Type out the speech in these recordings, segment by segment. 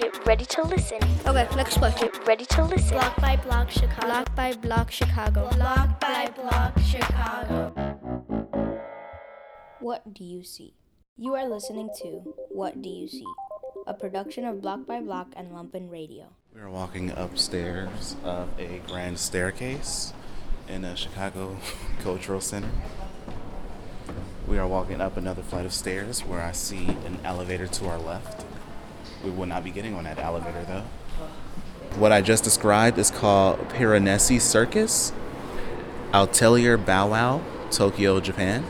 Get ready to listen. Okay, next question. Get ready to listen. Block by block Chicago. Block by block Chicago. Block by block Chicago. What do you see? You are listening to What Do You See? A production of Block by Block and Lumpen Radio. We are walking upstairs of a grand staircase in a Chicago Cultural Center. We are walking up another flight of stairs where I see an elevator to our left. We will not be getting on that elevator though. What I just described is called Piranesi Circus, Atelier Bow Wow, Tokyo, Japan.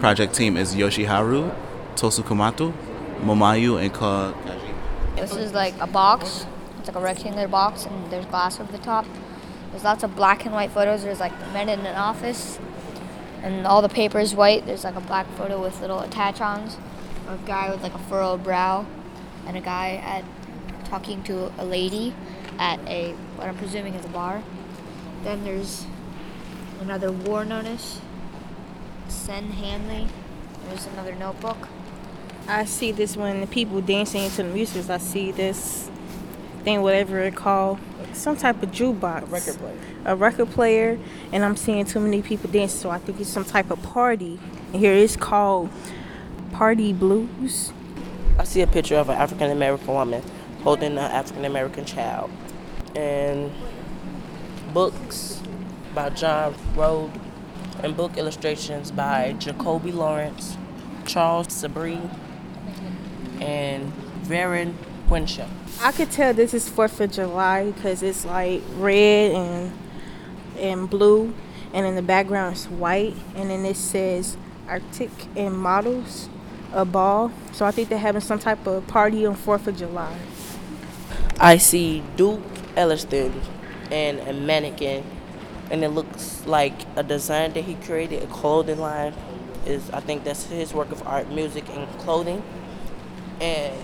Project team is Yoshiharu, Tosukumato, Momayu, and Ka Kaji. This is like a box. It's like a rectangular box, and there's glass over the top. There's lots of black and white photos. There's like men in an office, and all the paper is white. There's like a black photo with little attach-ons. of A guy with like a furrowed brow, and a guy at talking to a lady at a what I'm presuming is a bar. Then there's another war notice. Sen Hanley. There's another notebook. I see this when the people dancing to the music. I see this thing, whatever it called, some type of jukebox, a record player, a record player, and I'm seeing too many people dancing. So I think it's some type of party. And here it's called Party Blues. I see a picture of an African American woman holding an African American child, and books by John Rode, and book illustrations by Jacoby Lawrence, Charles Sebree, and Varen Winship. I could tell this is Fourth of July because it's like red and and blue, and in the background it's white, and then it says Arctic and Models, a ball. So I think they're having some type of party on Fourth of July. I see Duke Ellington and a mannequin, and it looks like a design that he created, a clothing line. Is I think that's his work of art, music, and clothing. And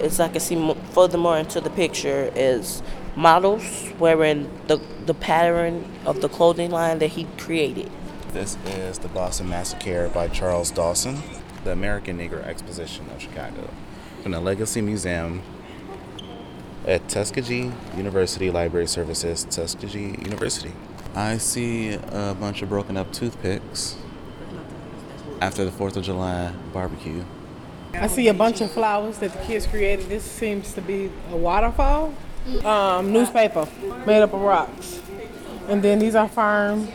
as I can see mo- furthermore into the picture is models wearing the the pattern of the clothing line that he created. This is The Boston Massacre by Charles Dawson, the American Negro Exposition of Chicago, from the Legacy Museum at Tuskegee University Library Services, Tuskegee University. I see a bunch of broken up toothpicks after the 4th of July barbecue. I see a bunch of flowers that the kids created. This seems to be a waterfall. Um, newspaper made up of rocks. And then these are ferns.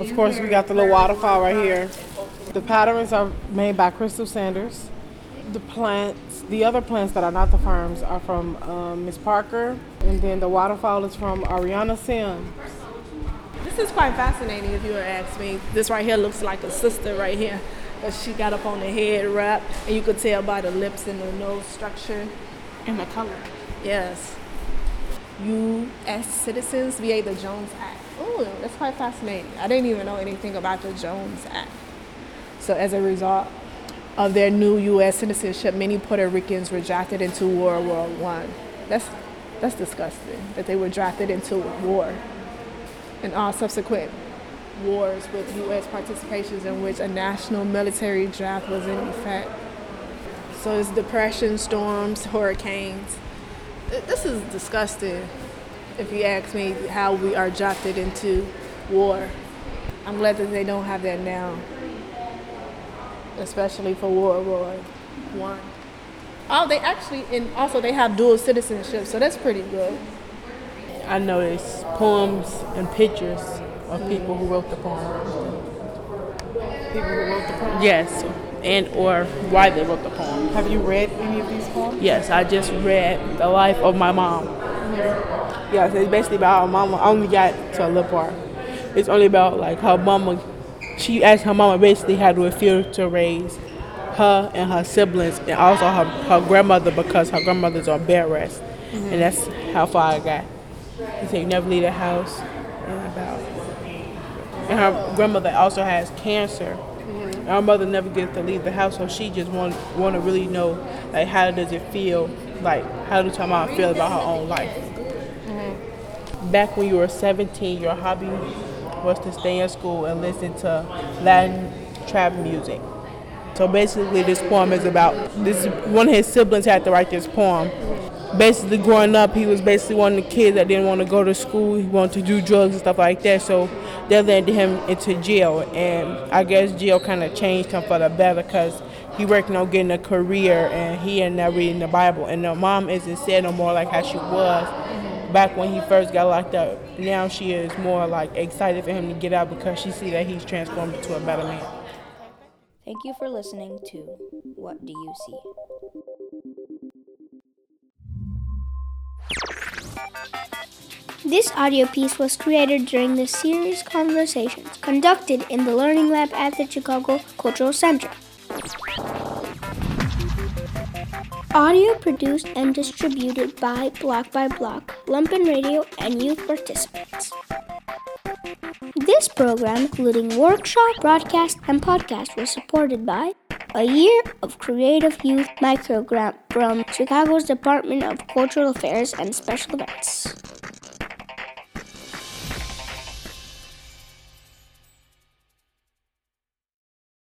Of course, we got the little waterfall right here. The patterns are made by Crystal Sanders. The plants, the other plants that are not the ferns, are from um, Miss Parker. And then the waterfall is from Ariana Sims. This is quite fascinating if you were to ask me. This right here looks like a sister right here. But she got up on the head wrap, and you could tell by the lips and the nose structure. And the color. Yes. U.S. citizens via the Jones Act. Ooh, that's quite fascinating. I didn't even know anything about the Jones Act. So as a result of their new U.S. citizenship, many Puerto Ricans were drafted into World War I. That's that's disgusting that they were drafted into war. And all subsequent wars with U.S. participations in which a national military draft was in effect. So it's depression, storms, hurricanes. This is disgusting. If you ask me how we are drafted into war, I'm glad that they don't have that now, especially for World War One. Oh, they actually, and also they have dual citizenship, so that's pretty good. I noticed poems and pictures of people who wrote the poems. People who wrote the poems? Yes, and or why they wrote the poem. Have you read any of these poems? Yes, I just read The Life of My Mom. Yes, it's basically about how mama I only got to a little part. It's only about like her mama. She asked her mama basically how to refuse to raise her and her siblings, and also her, her grandmother because her grandmother's on bed rest, and mm-hmm. that's how far I got. She said you never leave the house, and about. And her grandmother also has cancer. And Our mother never gets to leave the house, so she just want want to really know like how does it feel, like how does her mom feel about her own life. Mm-hmm. Back when you were 17, your hobby was to stay in school and listen to Latin trap music. So basically, this poem is about this. One of his siblings had to write this poem. Basically, growing up, he was basically one of the kids that didn't want to go to school. He wanted to do drugs and stuff like that. So they landed him into jail, and I guess jail kind of changed him for the better because he working on getting a career, and he ended up reading the Bible. And the mom isn't said no more like how she was back when he first got locked up. Now she is more like excited for him to get out because she see that he's transformed into a better man. Thank you for listening to What Do You See? This audio piece was created during the series conversations conducted in the Learning Lab at the Chicago Cultural Center. Audio produced and distributed by Block by Block, Lumpen Radio, and youth participants. This program, including workshop, broadcast, and podcast, was supported by a year of creative youth microgrant from Chicago's Department of Cultural Affairs and Special Events.